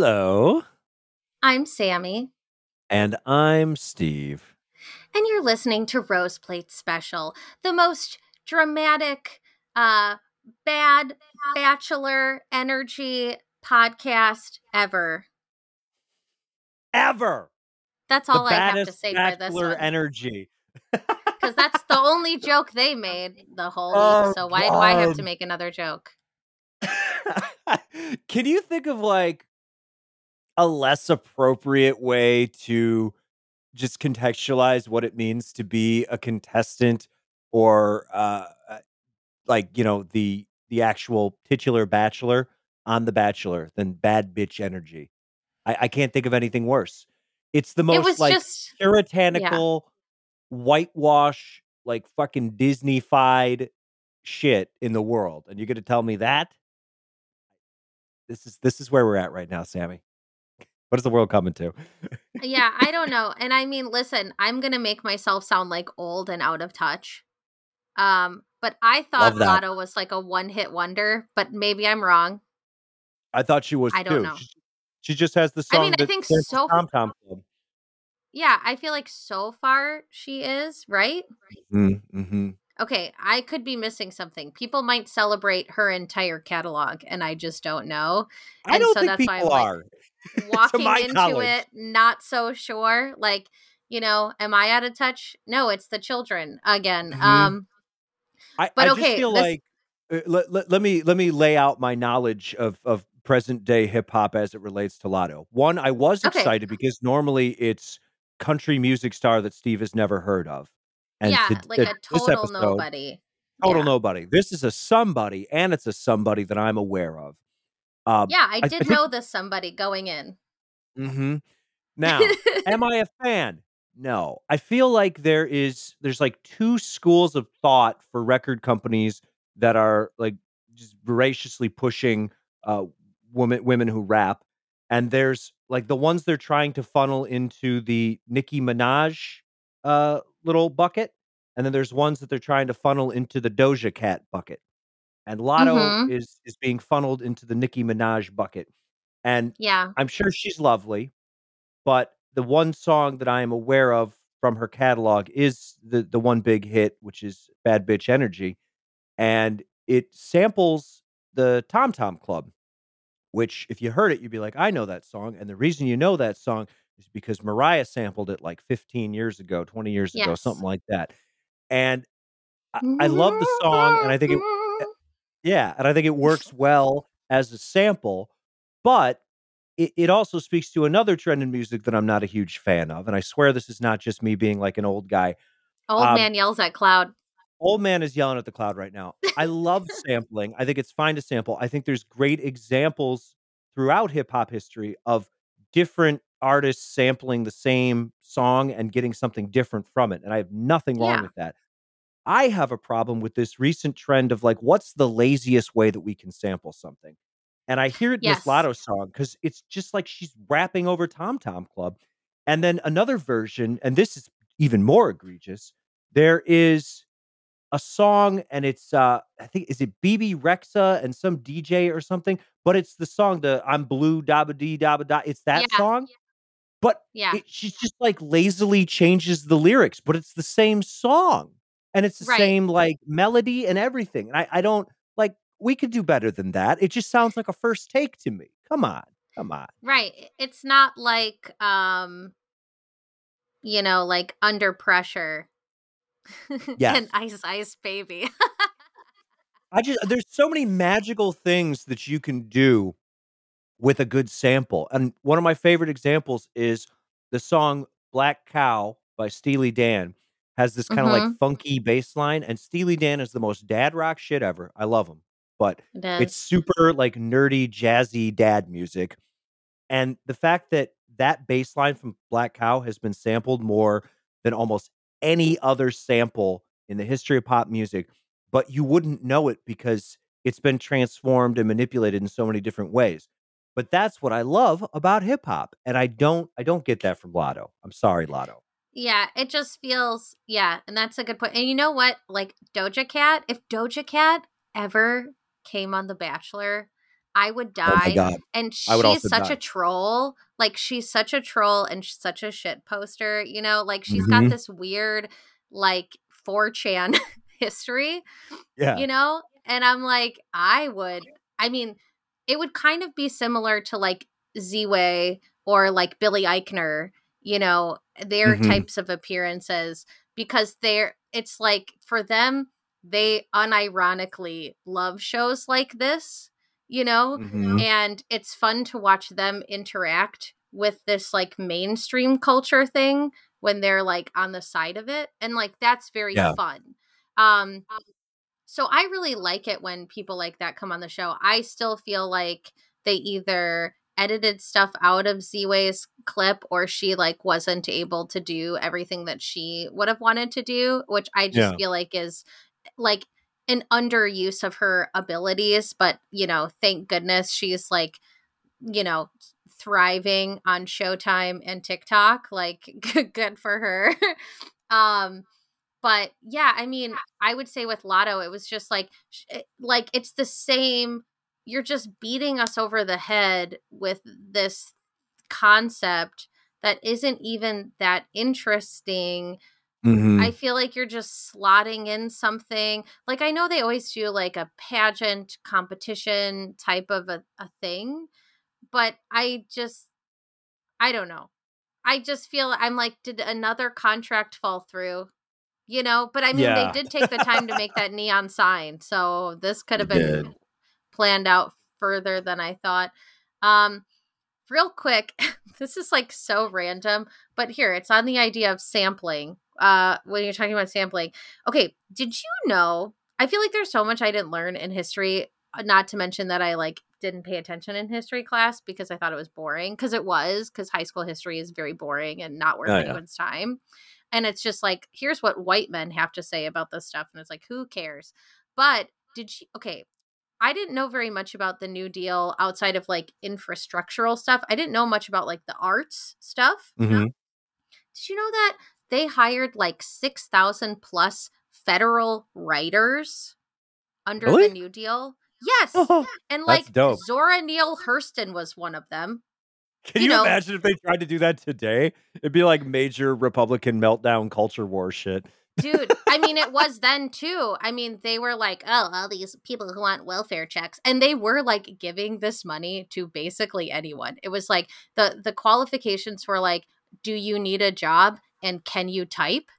Hello. I'm Sammy. And I'm Steve. And you're listening to Rose Plate Special, the most dramatic, uh, bad bachelor energy podcast ever. Ever. That's all the I have to say for this bachelor energy. Because that's the only joke they made the whole Oh, week. So why do I have to make another joke? Can you think of like a less appropriate way to just contextualize what it means to be a contestant or uh uh, like, you know, the the actual titular bachelor on the bachelor than bad bitch energy? I, I can't think of anything worse. It's the it most was like just puritanical, whitewash, like fucking Disney-fied shit in the world. And you're gonna tell me that? This is this is where we're at right now, Sammy. What is the world coming to? yeah, I don't know. And I mean, listen, I'm gonna make myself sound like old and out of touch. Um, but I thought. Latto was like a one hit wonder, but maybe I'm wrong. I thought she was I don't too. know. She, she just has the I song mean, I think so- Tom Tom Club. Yeah, I feel like so far she is, right? Mm-hmm. Okay, I could be missing something. People might celebrate her entire catalog, and I just don't know. I don't so think that's why I'm people like, are. Walking into knowledge. it, not so sure. Like, you know, am I out of touch? No, it's the children again. Mhm. Um, I, But I okay, just feel this- like uh, let, let, let me let me lay out my knowledge of of present day hip hop as it relates to Latto. One, I was Okay. excited because normally it's country music star that Steve has never heard of. And yeah, to- like a total episode, nobody. Total yeah. nobody. This is a somebody, and it's a somebody that I'm aware of. Um, Yeah, I I did think- know this somebody going in. Mm-hmm. Now, am I a fan? No. I feel like there is there's like two schools of thought for record companies that are like just voraciously pushing uh women women who rap. And there's like the ones they're trying to funnel into the Nicki Minaj uh little bucket. And then there's ones that they're trying to funnel into the Doja Cat bucket. And Latto Mhm. is is being funneled into the Nicki Minaj bucket. And yeah, I'm sure she's lovely, but the one song that I am aware of from her catalog is the the one big hit, which is "Bad Bitch Energy," and it samples the Tom Tom Club. Which, if you heard it, you'd be like, "I know that song," and the reason you know that song is because Mariah sampled it like 15 years ago, 20 years ago, something like that. And I, I love the song, and I think it yeah, and I think it works well as a sample, but it, it also speaks to another trend in music that I'm not a huge fan of. And I swear this is not just me being like an old guy. old um, man yells at cloud. Old man is yelling at the cloud right now. I love sampling. I think it's fine to sample. I think there's great examples throughout hip hop history of different artists sampling the same song and getting something different from it. And I have nothing wrong Yeah. with that. I have a problem with this recent trend of like, what's the laziest way that we can sample something? And I hear it in Yes. this Latto song because it's just like she's rapping over Tom Tom Club. And then another version, and this is even more egregious, there is a song and it's uh I think is it Bebe Rexha and some DJ or something, but it's the song the I'm blue dabba dee dabba da. It's that Yeah. song. But Yeah, it, she just like lazily changes the lyrics, but it's the same song and it's the Right. same like melody and everything. And I, I don't like we could do better than that. It just sounds like a first take to me. Come on, come on. right. It's not like um, you know, like under pressure. Yes. and ice ice baby. I just there's so many magical things that you can do with a good sample. And one of my favorite examples is the song Black Cow by Steely Dan has this kind of like mm-hmm. funky bass line and Steely Dan is the most dad rock shit ever. I love him. But It it's super like nerdy jazzy dad music. And the fact that that bass line from Black Cow has been sampled more than almost any other sample in the history of pop music, but you wouldn't know it because it's been transformed and manipulated in so many different ways. But that's what I love about hip hop, and I don't I don't get that from Latto. I'm sorry, Latto. Yeah, it just feels yeah, and that's a good point. And you know what? Like Doja Cat, if Doja Cat ever came on The Bachelor, I would Oh die. god. And she's such die. a troll. Like she's such a troll and such a shit poster. You know, like she's got Mhm. this weird like 4chan history Yeah. you know and i'm like i would i mean it would kind of be similar to like Ziwe or like billy eichner you know their Mhm. types of appearances because they're it's like for them they unironically love shows like this you know Mhm. and it's fun to watch them interact with this like mainstream culture thing when they're like on the side of it and like that's very Yeah. fun um so i really like it when people like that come on the show i still feel like they either edited stuff out of Ziwe's clip or she like wasn't able to do everything that she would have wanted to do which i just Yeah. feel like is like an underuse of her abilities but you know thank goodness she's like you know thriving on showtime and tiktok like good for her um but yeah i mean i would say with latto it was just like like it's the same you're just beating us over the head with this concept that isn't even that interesting Mhm. I feel like you're just slotting in something. Like I know they always do like a pageant competition type of a, a thing, but I just I don't know. I just feel I'm like, did another contract fall through? You know, but I mean Yeah. they did take the time to make that neon sign. So this could have been. Planned out further than I thought. Um real quick, this is like so random, but here it's on the idea of sampling. Uh when you're talking about sampling. Okay, did you know? I feel like there's so much I didn't learn in history, uh, not to mention that I like didn't pay attention in history class because I thought it was boring because it was because high school history is very boring and not worth Oh, yeah. anyone's time. And it's just like here's what white men have to say about this stuff and it's like who cares? But did you okay, I didn't know very much about the New Deal outside of like infrastructural stuff. I didn't know much about like the arts stuff. Mhm. Did you know that they hired like 6,000 plus federal writers under Really? the New Deal? Yes. Oh, And like. Zora Neale Hurston was one of them. Can you you, know- imagine if they tried to do that today? It'd be like major Republican meltdown culture war shit. Dude, I mean, it was then too. I mean, they were like, oh, all these people who want welfare checks. And they were like giving this money to basically anyone. It was like the the qualifications were like, do you need a job and can you type?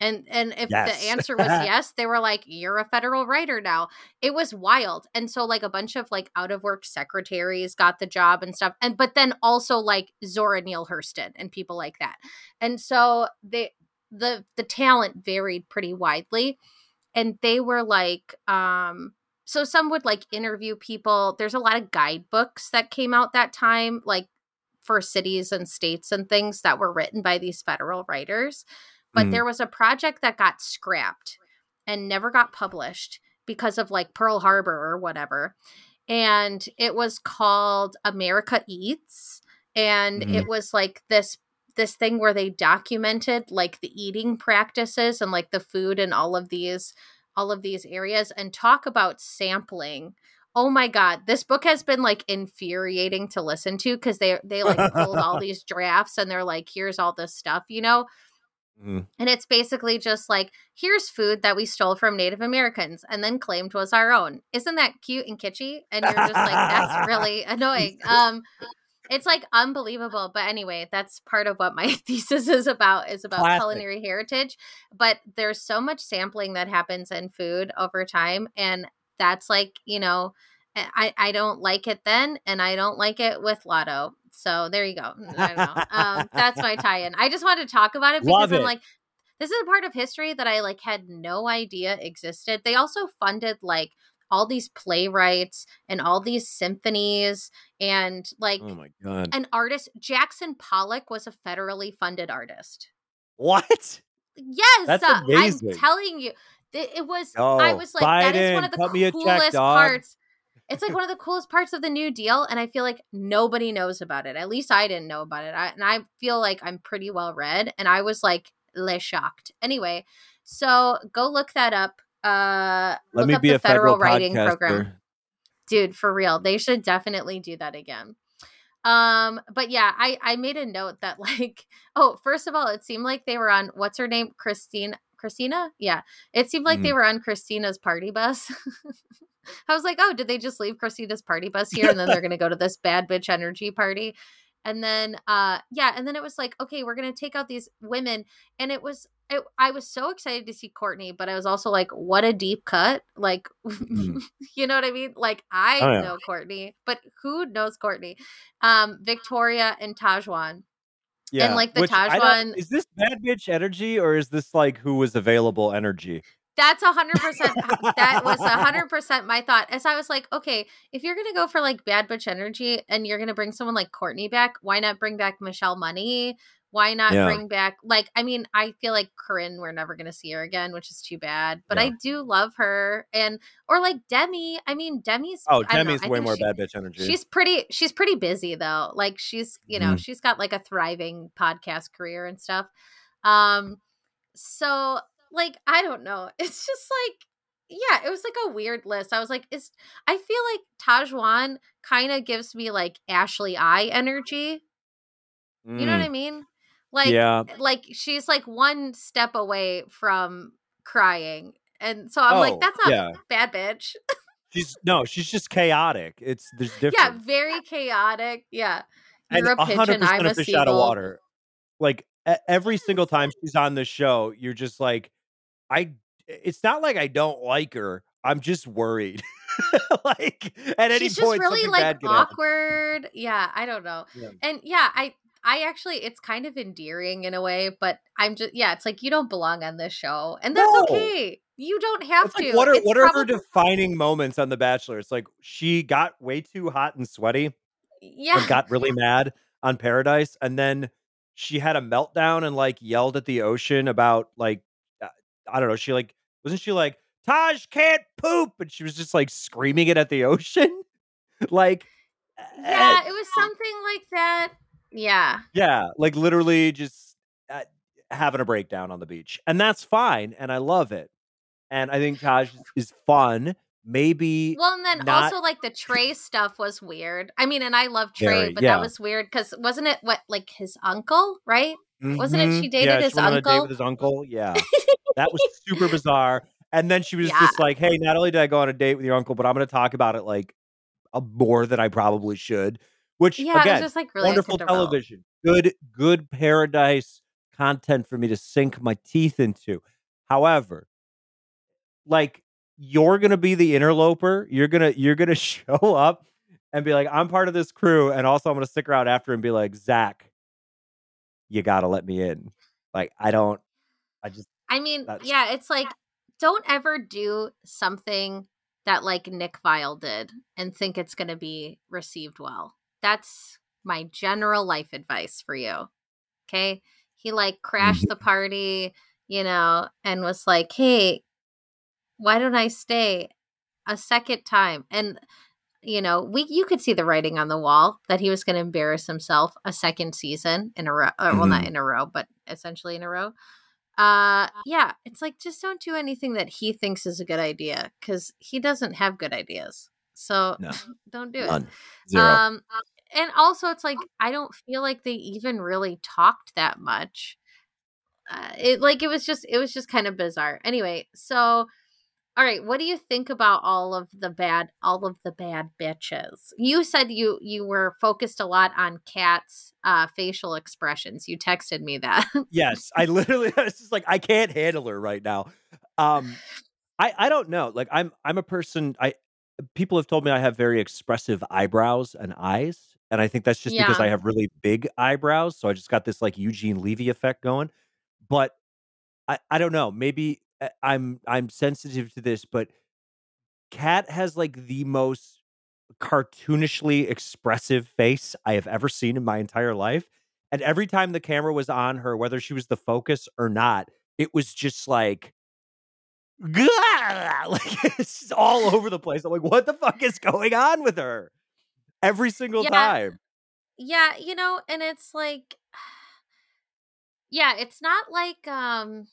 And and if Yes. the answer was yes, they were like, You're a federal writer now. It was wild. And so like a bunch of like out of work secretaries got the job and stuff. And but then also like Zora Neale Hurston and people like that. And so they the the talent varied pretty widely. And they were like, um, so some would like interview people. There's a lot of guidebooks that came out that time, like for cities and states and things that were written by these federal writers but Mhm. there was a project that got scrapped and never got published because of like Pearl Harbor or whatever. And it was called America Eats and Mhm. it was like this this thing where they documented like the eating practices and like the food and all of these all of these areas and talk about sampling. Oh my god, this book has been like infuriating to listen to cuz they they like pulled all these drafts and they're like here's all this stuff, you know? Mhm. And it's basically just like, here's food that we stole from Native Americans and then claimed was our own. Isn't that cute and kitschy? And you're just like, that's really annoying. Um, it's like unbelievable. But anyway, that's part of what my thesis is about is about Classic. culinary heritage. But there's so much sampling that happens in food over time. And that's like, you know, I, I don't like it then and I don't like it with Latto. So there you go. I don't know. Um, that's my tie-in. I just wanted to talk about it because Love I'm it. like, this is a part of history that I like had no idea existed. They also funded like all these playwrights and all these symphonies and like Oh my god. an artist. Jackson Pollock was a federally funded artist. What? Yes, That's amazing. I'm telling you, it was. I Oh, was like, that is one Biden, of the cut me a check, parts. It's like one of the coolest parts of the New Deal, and I feel like nobody knows about it. At least I didn't know about it, I, and I feel like I'm pretty well read, and I was like le shocked. Anyway, so go look that up. Uh, Let me be the a federal, writing podcaster. program. dude, for real. They should definitely do that again. Um, but yeah, I I made a note that like, oh, first of all, it seemed like they were on what's her name, Christine, Christina. Yeah, it seemed like mm. they were on Christina's party bus. I was like, oh, did they just leave Christina's party bus here and then they're gonna go to this bad bitch energy party? And then, uh, yeah, and then it was like, okay, we're gonna take out these women, and it was it, I was so excited to see Courtney, but I was also like, what a deep cut. Like, mm. you know what I mean? Like, I oh, yeah. know Courtney, but who knows Courtney? Um, Victoria and Tahzjuan. Yeah. And like the Tahzjuan. Is this bad bitch energy or is this like who was available energy? That's a hundred percent. That was a hundred percent my thought. As I was like, okay, if you're gonna go for like bad bitch energy and you're gonna bring someone like Courtney back, why not bring back Michelle Money? Why not yeah. bring back like I mean, I feel like Corinne, we're never gonna see her again, which is too bad. But yeah. I do love her. And or like Demi. I mean Demi's Oh, Demi's way more she, bad bitch energy. She's pretty she's pretty busy though. Like she's you know, mm. she's got like a thriving podcast career and stuff. Um so like I don't know. It's just like yeah, it was like a weird list. I was like, is I feel like Tahzjuan kind of gives me like Ashley I energy. Mm. You know what mm. I mean? Like, yeah. like she's like one step away from crying. And so I'm oh, like, that's not yeah. bad bitch. she's no, she's just chaotic. It's there's different. Yeah, very chaotic. Yeah. You're and a pigeon, I'm a, fish out of water. Like every single time she's on the show, you're just like, I it's not like I don't like her. I'm just worried. like at any She's point, just really like awkward. Happen. Yeah, I don't know. Yeah. And yeah, I I actually, it's kind of endearing in a way, but I'm just, yeah, it's like you don't belong on this show, and that's no. okay. You don't have it's to. Like, what are it's what probably... are her defining moments on The Bachelor? It's like she got way too hot and sweaty, yeah, and got really mad on Paradise, and then she had a meltdown and like yelled at the ocean about like uh, I don't know. She like wasn't she like Taj can't poop, and she was just like screaming it at the ocean, like yeah, it was something like that. Yeah. Yeah, like literally just uh, having a breakdown on the beach. And that's fine and I love it. And I think Taj is fun. Maybe Well, and then not... also like the Trey stuff was weird. I mean, and I love Trey, Very, but yeah. that was weird cuz wasn't it what like his uncle, right? Mm-hmm. Wasn't it she mm-hmm. dated yeah, his she uncle? with his uncle. Yeah. that was super bizarre. And then she was yeah. just like, "Hey, not only did I go on a date with your uncle, but I'm going to talk about it like a, more than I probably should." Which yeah, again, just like really wonderful television, good, good paradise content for me to sink my teeth into. However, like you're gonna be the interloper. You're gonna you're gonna show up and be like, I'm part of this crew, and also I'm gonna stick around after and be like, Zach, you gotta let me in. Like I don't. I just. I mean, yeah, it's like don't ever do something that like Nick Viall did and think it's gonna be received well. That's my general life advice for you. Okay. He like crashed the mm-hmm. party, you know, and was like, hey, why don't I stay a second time? And, you know, we you could see the writing on the wall that he was going to embarrass himself a second season in a row. Uh, well, not mm-hmm. in a row, but essentially in a row. Uh, yeah, it's like just don't do anything that he thinks is a good idea because he doesn't have good ideas. So no. don't do None. it. Zero. Um, and also it's like I don't feel like they even really talked that much. Uh, it like it was just it was just kind of bizarre. Anyway, so all right, what do you think about all of the bad all of the bad bitches? You said you you were focused a lot on cats uh facial expressions. You texted me that. yes, I literally I was just like I can't handle her right now. Um I I don't know. Like I'm I'm a person I people have told me I have very expressive eyebrows and eyes and I think that's just yeah. because I have really big eyebrows, so I just got this like Eugene Levy effect going. But I I don't know, maybe eh, I'm I'm sensitive to this, but Cat has like the most cartoonishly expressive face I have ever seen in my entire life. And every time the camera was on her, whether she was the focus or not, it was just like Gah! like it's all over the place. I'm like, what the fuck is going on with her? Every single yeah. time. Yeah, you know, and it's like yeah, it's not like um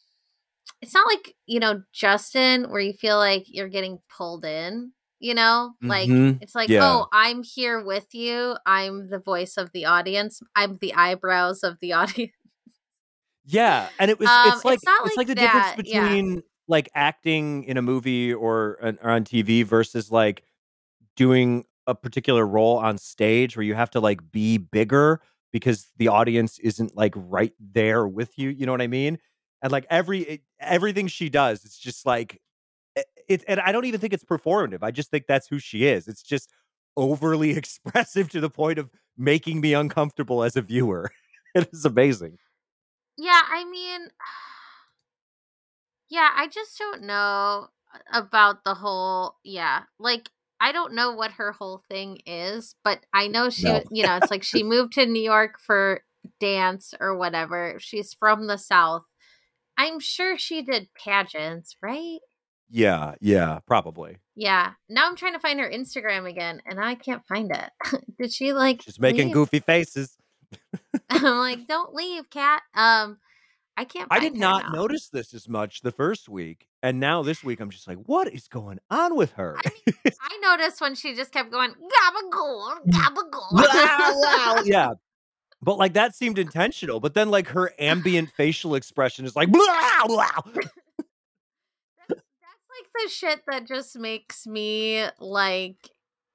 it's not like, you know, Justin where you feel like you're getting pulled in. You know, like Mhm. it's like, Yeah. oh, I'm here with you. I'm the voice of the audience. I'm the eyebrows of the audience. Yeah, and it was Um, it's like it's not it's like like the difference that, yeah. between like acting in a movie or or on TV versus like doing a particular role on stage where you have to like be bigger because the audience isn't like right there with you, you know what I mean? And like every it, everything she does it's just like eh, it, it and I don't even think it's performative. I just think that's who she is. It's just overly expressive to the point of making me uncomfortable as a viewer. it is amazing. Yeah, I mean, yeah, I just don't know uh, about the whole. Yeah, like I don't know what her whole thing is, but I know she, No. you know, it's like she moved to New York for dance or whatever. She's from the South. I'm sure she did pageants, right? Yeah, yeah, probably. Yeah. Now I'm trying to find her Instagram again, and I can't find it. did she like She's making leave? goofy faces. I'm like, don't leave, cat. Um, I can't. I did not now. notice this as much the first week, and now this week I'm just like, what is going on with her? I noticed when she just kept going gabagool, gabagool. wow, wow. Yeah. But like that seemed intentional. But then like her ambient facial expression is like blah, blah. That's like the shit that just makes me like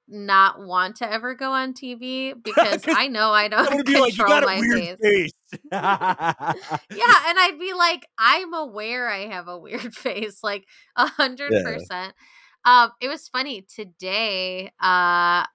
not want to ever go on TV because I know I don't be control like, you got a my weird face. face. Yeah, and I'd be like, I'm aware I have a weird face, like a hundred percent. Um, it was funny today. Uh, I-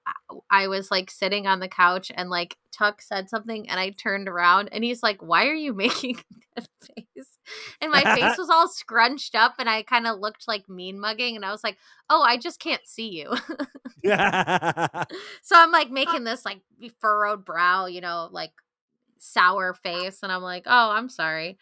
I was like sitting on the couch and like Tuck said something, and I turned around and he's like, "Why are you making that face?" And my face was all scrunched up, and I kind of looked like mean mugging, and I was like, "Oh, I just can't see you." so I'm like making this like furrowed brow, you know, like sour face, and I'm like, "Oh, I'm sorry."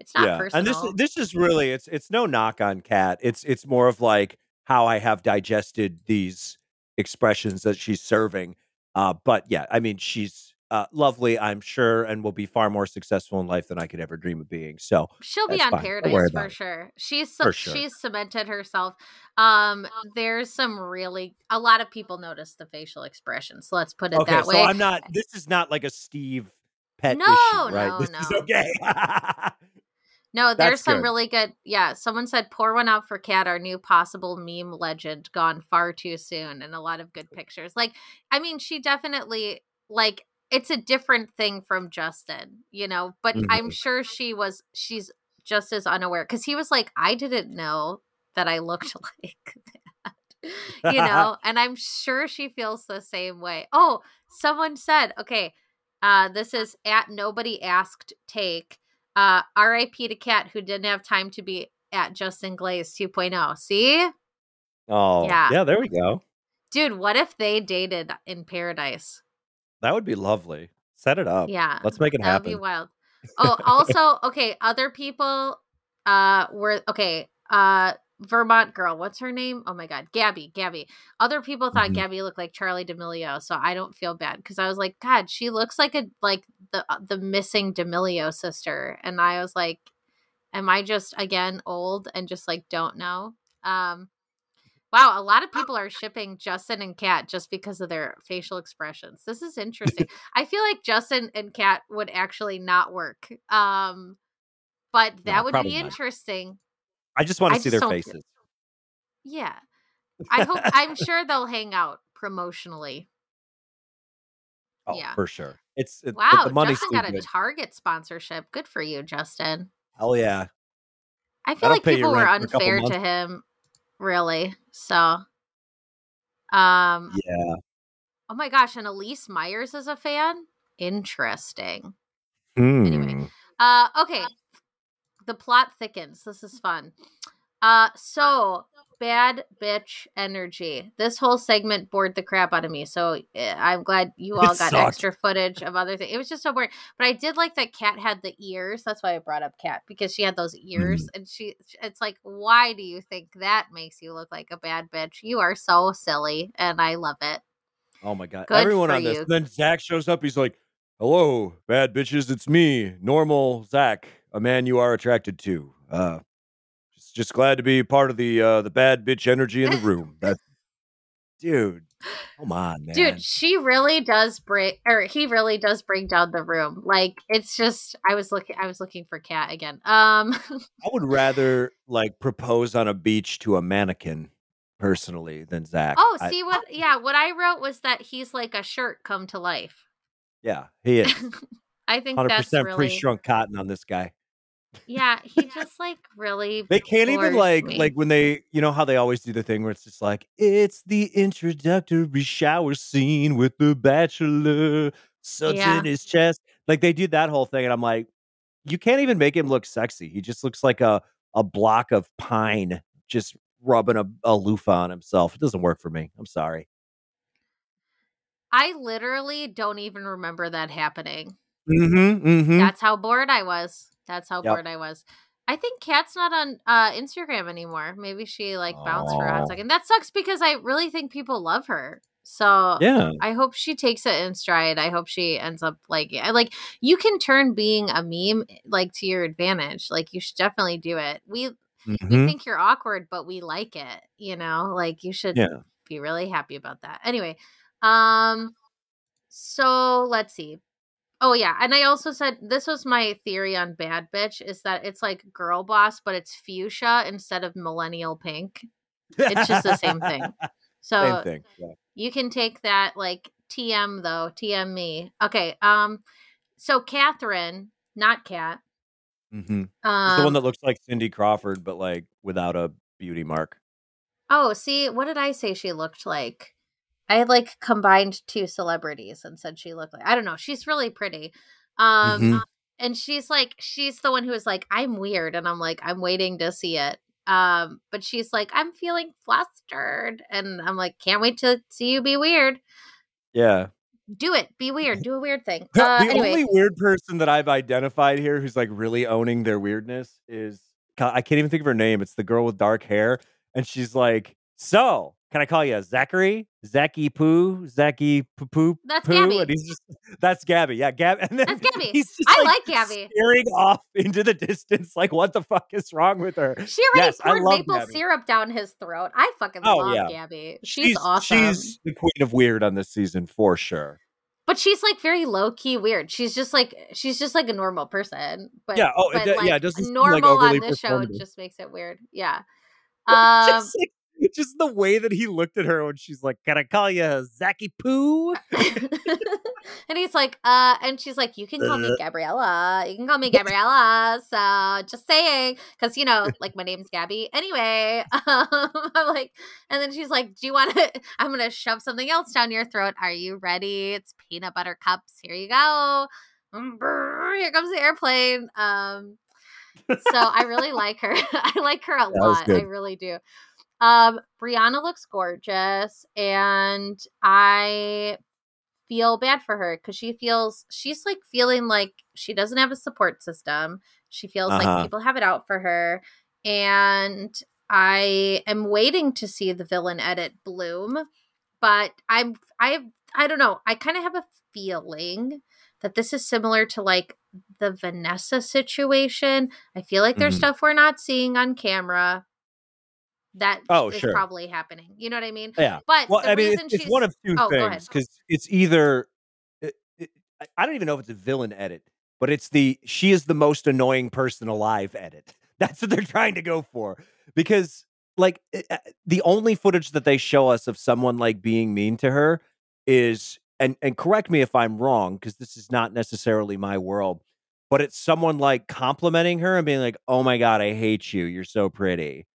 It's not yeah. personal. And this this is really it's it's no knock on Cat. It's it's more of like how I have digested these expressions that she's serving. Uh, but yeah, I mean she's uh, lovely, I'm sure, and will be far more successful in life than I could ever dream of being. So She'll be on fine. Paradise for sure. She's For sure. she's cemented herself. Um, there's some really a lot of people notice the facial expressions. So let's put it okay, that way. so. I'm not. This is not like a Steve pet No, issue, right? no, this is no. okay. No, there's That's some good. really good. Yeah, someone said pour one out for Cat, our new possible meme legend, gone far too soon, and a lot of good pictures. Like, I mean, she definitely like it's a different thing from Justin, you know. But I'm Mhm. sure she was. She's just as unaware because he was like, I didn't know that I looked like that, you know. and I'm sure she feels the same way. Oh, someone said, okay, uh, this is at nobody asked take. Uh, RIP to Cat who didn't have time to be at Justin Glaze 2.0. See, oh, Yeah. yeah. There we go. dude, what if they dated in paradise? That would be lovely. Set it up. Yeah, Let's make it that would be happen. wild. Oh, also, okay, other people uh were okay. Uh, Vermont girl, what's her name? Oh my god, Gabby. Gabby. Other people thought Mhm. Gabby looked like Charli D'Amelio, so I don't feel bad because I was like, God, she looks like a like the uh, the missing D'Amelio sister, and I was like, Am I just again old and just like don't know? Um, wow, a lot of people are shipping Justin and Kat just because of their facial expressions. This is interesting. I feel like Justin and Kat would actually not work. Um, but that No, would be not. interesting. I just want I to see just their feel- faces. Yeah. I hope I'm sure they'll hang out promotionally. Oh, Yeah. for sure. It's it, Wow, the money's Justin got a good. Target sponsorship. Good for you, Justin. Hell yeah. I feel That'll like people were rent for a couple unfair to him, really. So, um, Yeah. oh my gosh, and Elyse Myers is a fan. Interesting. Hmm. Uh, okay. The plot thickens. This is fun. Uh, so bad bitch energy. This whole segment bored the crap out of me. So eh, I'm glad you all It got sucked. extra footage of other things. It was just so boring. But I did like that Cat had the ears. That's why I brought up Cat because she had those ears, Mm-hmm. and she. It's like, why do you think that makes you look like a bad bitch? You are so silly, and I love it. Oh my god. Good Everyone on this. you. Then Zach shows up. He's like, "Hello, bad bitches. It's me, normal Zach, a man you are attracted to. Uh, just glad to be part of the uh the bad bitch energy in the room. That's dude, come on, man. Dude, she really does bring or he really does bring down the room. Like it's just I was looking I was looking for cat again. Um I would rather like propose on a beach to a mannequin personally than Zach. Oh, I- see what yeah, what I wrote was that he's like a shirt come to life. yeah, he is. I think Hundred that's percent really pre-shrunk cotton on this guy. Yeah, he just like really They can't even like me. like when they you know how they always do the thing where it's just like it's the introductory shower scene with the bachelor suds Yeah. in his chest. Like they do that whole thing, and I'm like, you can't even make him look sexy. He just looks like a a block of pine just rubbing a, a loofah on himself. It doesn't work for me. I'm sorry. I literally don't even remember that happening. Mm-hmm. Mm-hmm. That's how bored I was. That's how Yep. bored I was. I think Kat's not on uh, Instagram anymore. Maybe she like bounced for a hot second. That sucks because I really think people love her. So Yeah. I hope she takes it in stride. I hope she ends up like like you can turn being a meme like to your advantage. Like you should definitely do it. We we Mhm. think you're awkward, but we like it. You know, like you should Yeah. be really happy about that. Anyway, um, so let's see. Oh yeah, and I also said this was my theory on Bad Bitch is that it's like girl boss, but it's fuchsia instead of millennial pink. It's just the same thing. So Same thing. Yeah. you can take that like TM though, TM me. Okay, um, so Catherine, not Cat. Mm-hmm. Um, the one that looks like Cindy Crawford, but like without a beauty mark. Oh, see, what did I say she looked like? I had like combined two celebrities and said she looked like I don't know. She's really pretty. Um Mhm. and she's like she's the one who was like I'm weird and I'm like I'm waiting to see it. Um but she's like I'm feeling flustered and I'm like can't wait to see you be weird. Yeah. Do it. Be weird. Do a weird thing. The Uh the anyway. only weird person that I've identified here who's like really owning their weirdness is I can't even think of her name. It's the girl with dark hair, and she's like, "So, can I call you Zachary, Zachy Poo, Zachy Poo Poo?" That's Poo? Gabby. And he's just that's Gabby. Yeah, Gabby. And then That's Gabby. He's just I like, like Gabby. staring off into the distance, like, what the fuck is wrong with her? She already Yes, poured maple Gabby. syrup down his throat. I fucking Oh, love yeah. Gabby. She's, awesome. She's the queen of weird on this season for sure. but she's like very low key weird. She's just like she's just like a normal person. But Yeah, oh, but like yeah, it doesn't seem, normal like, overly on this show just makes it weird. Yeah. Um just, like, just the way that he looked at her when she's like, "Can I call you Zacky Poo?" and he's like, uh, and she's like, you can call me Gabriella. You can call me Gabriella. So just saying, because you know, like my name's Gabby. Anyway, um, I'm like, and then she's like, do you want to? I'm gonna shove something else down your throat. Are you ready? It's peanut butter cups. Here you go. Mm, Here comes the airplane. Um, so I really like her. I like her a that lot. I really do. Um, Brianna looks gorgeous, and I feel bad for her because she feels she's like feeling like she doesn't have a support system. She feels Uh-huh. like people have it out for her, and I am waiting to see the villain edit bloom, but I'm I I don't know. I kind of have a feeling that this is similar to like the Vanessa situation. I feel like there's Mhm. stuff we're not seeing on camera that Oh, is sure. probably happening. You know what I mean? Yeah. But Well, the I mean, reason it's, it's one of two Oh, things because it's either it, it, I- don't even know if it's a villain edit, but it's the she is the most annoying person alive edit. That's what they're trying to go for because like it- uh, the only footage that they show us of someone like being mean to her is and and correct me if I'm wrong because this is not necessarily my world, but it's someone like complimenting her and being like, "Oh my god, I hate you. You're so pretty."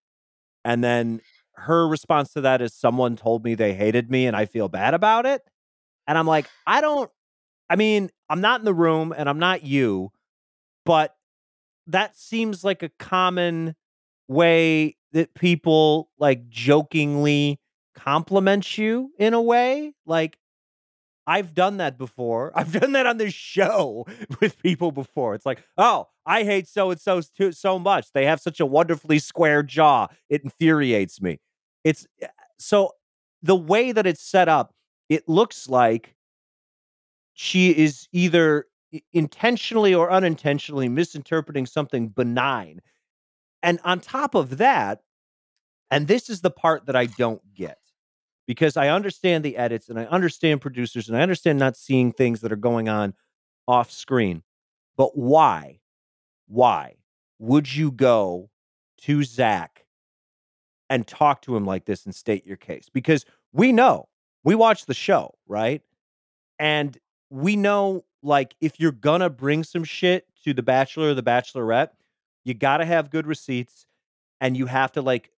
And then her response to that is someone told me they hated me and I feel bad about it. And I'm like, I don't I mean, I'm not in the room and I'm not you, but that seems like a common way that people like jokingly compliment you in a way. Like I've done that before. I've done that on this show with people before. It's like, oh, I hate so and so so much. They have such a wonderfully square jaw. It infuriates me. It's eh, so the way that it's set up, it looks like she is either intentionally or unintentionally misinterpreting something benign. And on top of that, and this is the part that I don't get. because I understand the edits and I understand producers and I understand not seeing things that are going on off screen. But why, why would you go to Zach and talk to him like this and state your case? Because we know, we watch the show, right? And we know, like, if you're gonna bring some shit to the Bachelor or the Bachelorette, you gotta have good receipts and you have to, like,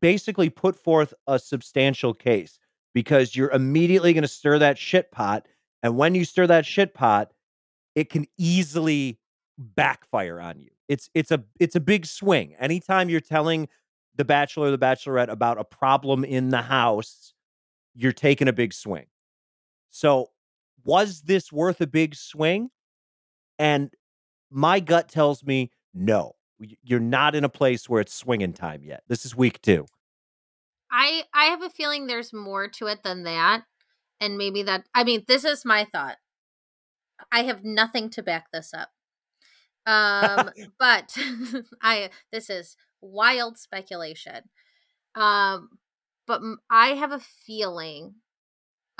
basically put forth a substantial case because you're immediately gonna stir that shit pot. And when you stir that shit pot, it can easily backfire on you. It's it's a it's a big swing. Anytime you're telling the bachelor or the bachelorette about a problem in the house, you're taking a big swing. So, was this worth a big swing? And my gut tells me no. You're not in a place where it's swinging time yet. This is week 2. I I have a feeling there's more to it than that. And maybe that I mean, this is my thought. I have nothing to back this up. Um, but I this is wild speculation. Um, but I have a feeling.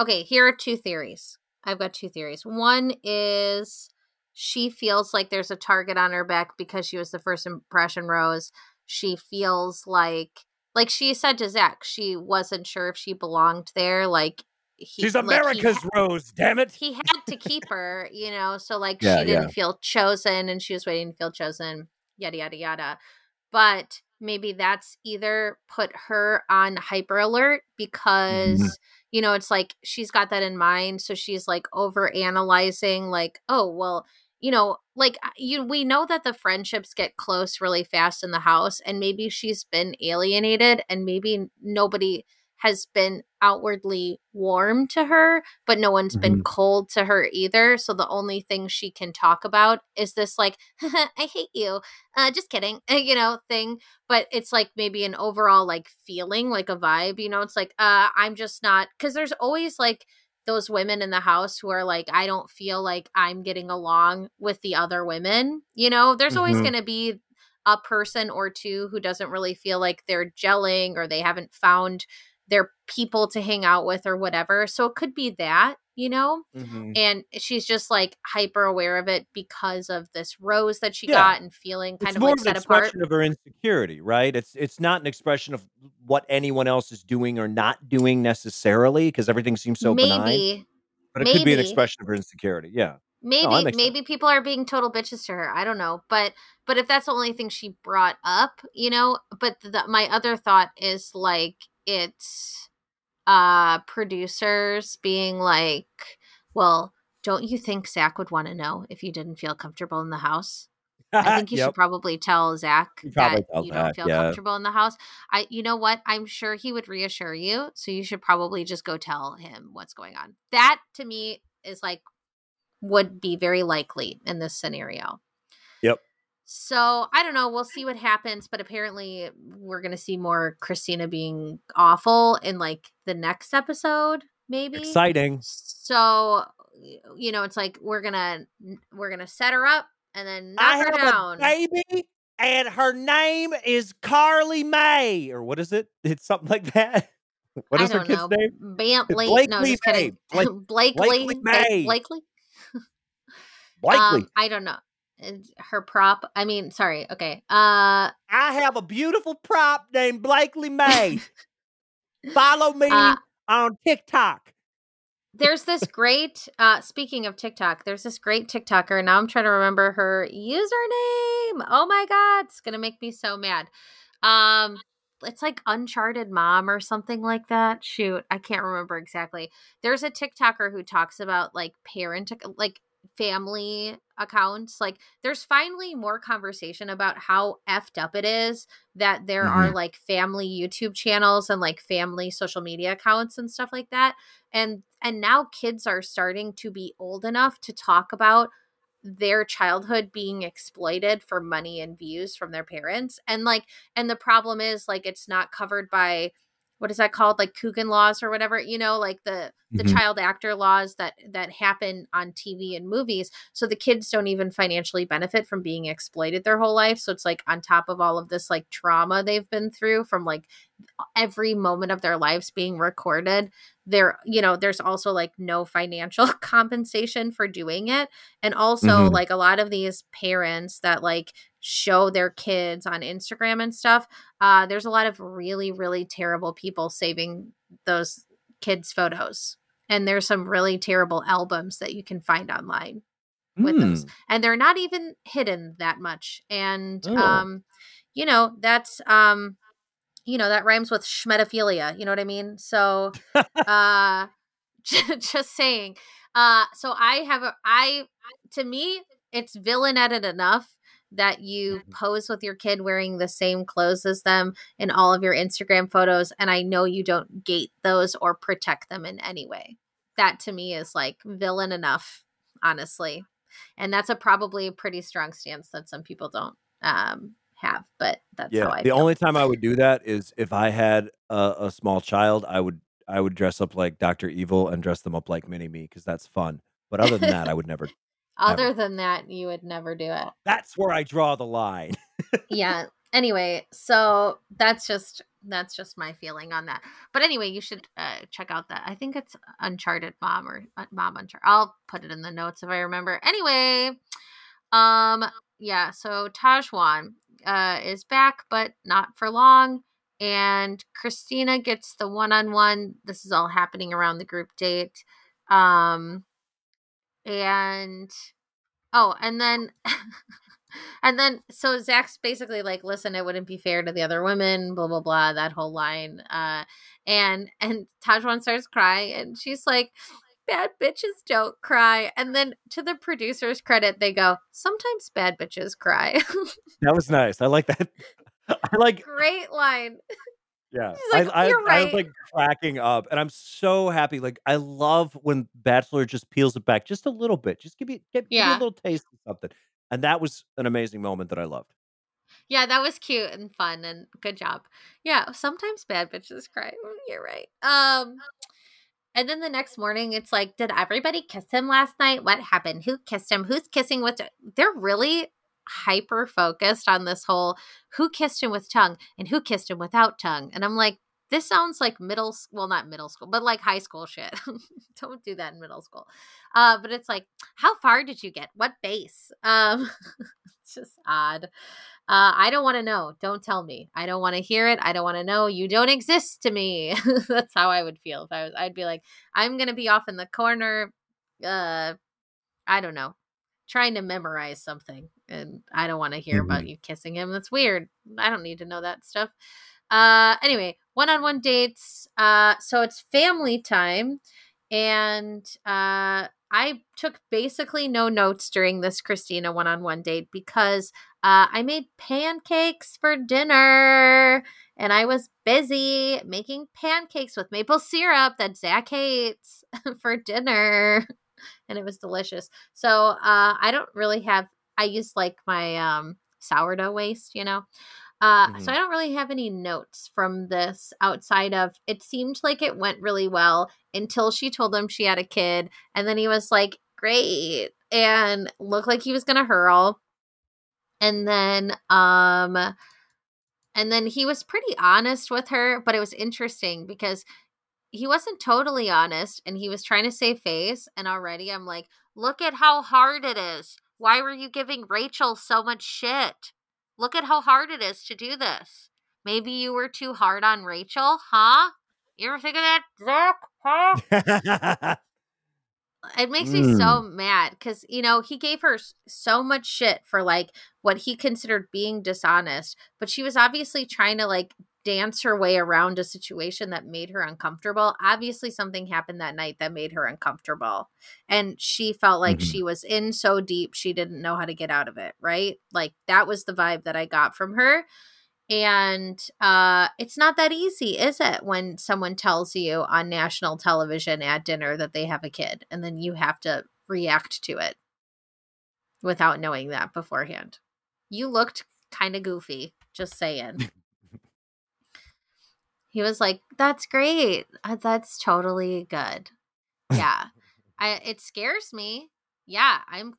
Okay, here are two theories. I've got two theories. One is she feels like there's a target on her back because she was the first impression rose. She feels like like she said to Zach, she wasn't sure if she belonged there. Like he, she's America's like Rose. Damn it! He had to keep her, you know. So like yeah, she didn't yeah. feel chosen, and she was waiting to feel chosen. Yada yada yada. But maybe that's either put her on hyper alert because mm-hmm. you know it's like she's got that in mind, so she's like over analyzing. Like, oh well, you know, like you we know that the friendships get close really fast in the house, and maybe she's been alienated, and maybe nobody has been outwardly warm to her, but no one's mm-hmm. been cold to her either. So the only thing she can talk about is this, like, I hate you. Uh, just kidding, you know, thing. But it's like maybe an overall, like, feeling, like a vibe, you know, it's like, uh, I'm just not, because there's always like, those women in the house who are like, I don't feel like I'm getting along with the other women. You know, there's mm-hmm. always going to be a person or two who doesn't really feel like they're gelling or they haven't found their people to hang out with or whatever. So it could be that, you know? Mm-hmm. And she's just like hyper aware of it because of this rose that she yeah. got and feeling kind it's of more like of set an expression apart. of her insecurity, right? It's it's not an expression of what anyone else is doing or not doing necessarily because everything seems so maybe, benign. But it maybe. could be an expression of her insecurity. Yeah. Maybe no, maybe sense. people are being total bitches to her. I don't know, but but if that's the only thing she brought up, you know. But the, my other thought is like it's uh producers being like, well, don't you think Zach would want to know if you didn't feel comfortable in the house? I think you yep. should probably tell Zach that you don't feel yeah. comfortable in the house. I, you know what? I'm sure he would reassure you. So you should probably just go tell him what's going on. That to me is like would be very likely in this scenario. Yep. So I don't know. We'll see what happens, but apparently we're gonna see more Christina being awful in like the next episode, maybe. Exciting. So you know, it's like we're gonna we're gonna set her up and then knock I her down. baby, and her name is Carly May, or what is it? It's something like that. What is her kid's know. name? Bentley. Blakely no, just kidding. Blake, Blakely. Blakely May. Blakely. Blakely. Um, I don't know her prop. I mean, sorry. Okay. Uh I have a beautiful prop named Blakely May. Follow me uh, on TikTok. There's this great uh speaking of TikTok, there's this great TikToker. Now I'm trying to remember her username. Oh my god, it's going to make me so mad. Um it's like Uncharted Mom or something like that. Shoot, I can't remember exactly. There's a TikToker who talks about like parent like family accounts like there's finally more conversation about how effed up it is that there mm-hmm. are like family youtube channels and like family social media accounts and stuff like that and and now kids are starting to be old enough to talk about their childhood being exploited for money and views from their parents and like and the problem is like it's not covered by what is that called like Coogan laws or whatever you know like the the mm-hmm. child actor laws that that happen on TV and movies so the kids don't even financially benefit from being exploited their whole life so it's like on top of all of this like trauma they've been through from like every moment of their lives being recorded there you know there's also like no financial compensation for doing it and also mm-hmm. like a lot of these parents that like show their kids on Instagram and stuff uh there's a lot of really really terrible people saving those kids photos. And there's some really terrible albums that you can find online with mm. those and they're not even hidden that much. And oh. um you know that's um you know that rhymes with schmetophilia you know what i mean? So uh just saying. Uh so i have a i to me it's villainetted enough that you mm-hmm. pose with your kid wearing the same clothes as them in all of your instagram photos and i know you don't gate those or protect them in any way that to me is like villain enough honestly and that's a probably a pretty strong stance that some people don't um have, but that's yeah. the feel. only time I would do that is if I had a, a small child. I would I would dress up like Doctor Evil and dress them up like Mini Me because that's fun. But other than that, I would never. Other than that, you would never do it. That's where I draw the line. yeah. Anyway, so that's just that's just my feeling on that. But anyway, you should uh, check out that. I think it's Uncharted Mom or uh, Mom Uncharted. I'll put it in the notes if I remember. Anyway, um, yeah. So Tahzjuan uh, is back, but not for long. And Christina gets the one on one. This is all happening around the group date. Um, and oh, and then. and then so Zach's basically like, listen, it wouldn't be fair to the other women, blah blah blah, that whole line. Uh and and Tahzjuan starts crying and she's like, bad bitches don't cry. And then to the producer's credit, they go, sometimes bad bitches cry. that was nice. I like that. I like great line. Yeah, like, I, I, right. I, was like cracking up, and I'm so happy. Like, I love when Bachelor just peels it back just a little bit. Just give me, give, yeah. give me a little taste of something, and that was an amazing moment that I loved. Yeah, that was cute and fun, and good job. Yeah, sometimes bad bitches cry. Mm, you're right. Um, and then the next morning, it's like, did everybody kiss him last night? What happened? Who kissed him? Who's kissing with? They're really hyper focused on this whole who kissed him with tongue and who kissed him without tongue. And I'm like, this sounds like middle well not middle school but like high school shit don't do that in middle school uh but it's like how far did you get what base um it's just odd uh, I don't want to know. Don't tell me. I don't want to hear it. I don't want to know. You don't exist to me. That's how I would feel if I was. I'd be like, I'm gonna be off in the corner. Uh, I don't know, trying to memorize something, and I don't want to hear mm-hmm. about you kissing him. That's weird. I don't need to know that stuff. Uh, anyway, one-on-one dates. Uh, so it's family time, and uh, I took basically no notes during this Christina one-on-one date because uh, I made pancakes for dinner and I was busy making pancakes with maple syrup that Zach hates for dinner. And it was delicious. So uh, I don't really have, I use like my um, sourdough waste, you know. Uh, mm-hmm. So I don't really have any notes from this outside of it seemed like it went really well until she told him she had a kid. And then he was like, great. And looked like he was going to hurl and then um and then he was pretty honest with her but it was interesting because he wasn't totally honest and he was trying to save face and already i'm like look at how hard it is why were you giving rachel so much shit look at how hard it is to do this maybe you were too hard on rachel huh you ever think of that zach huh it makes mm. me so mm. mad because you know he gave her so much shit for like what he considered being dishonest but she was obviously trying to like dance her way around a situation that made her uncomfortable obviously something happened that night that made her uncomfortable and she felt like mm-hmm. she was in so deep she didn't know how to get out of it right like that was the vibe that i got from her and uh, it's not that easy, is it, when someone tells you on national television at dinner that they have a kid and then you have to react to it without knowing that beforehand? You looked kind of goofy, just saying. He was like, "That's great. Uh, That's totally good." Yeah. I it scares me. Yeah, I'm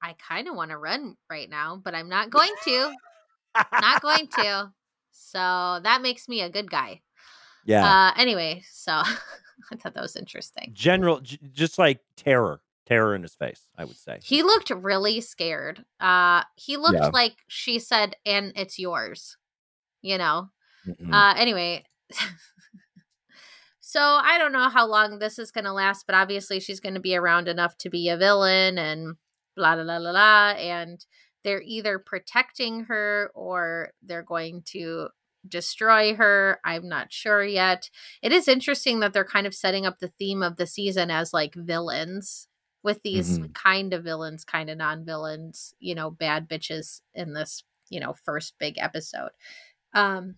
I kind of want to run right now, but I'm not going to. not going to. So that makes me a good guy. Yeah. Uh anyway, so I thought that was interesting. General, j- just like terror, terror in his face. I would say. He looked really scared. Uh he looked Yeah. like she said and it's yours. You know. Uh anyway. so I don't know how long this is going to last, but obviously she's going to be around enough to be a villain and blah blah blah blah blah and they're either protecting her or they're going to destroy her. I'm not sure yet. It is interesting that they're kind of setting up the theme of the season as like villains with these Mhm. kind of villains, kind of non-villains, you know, bad bitches in this, you know, first big episode. Um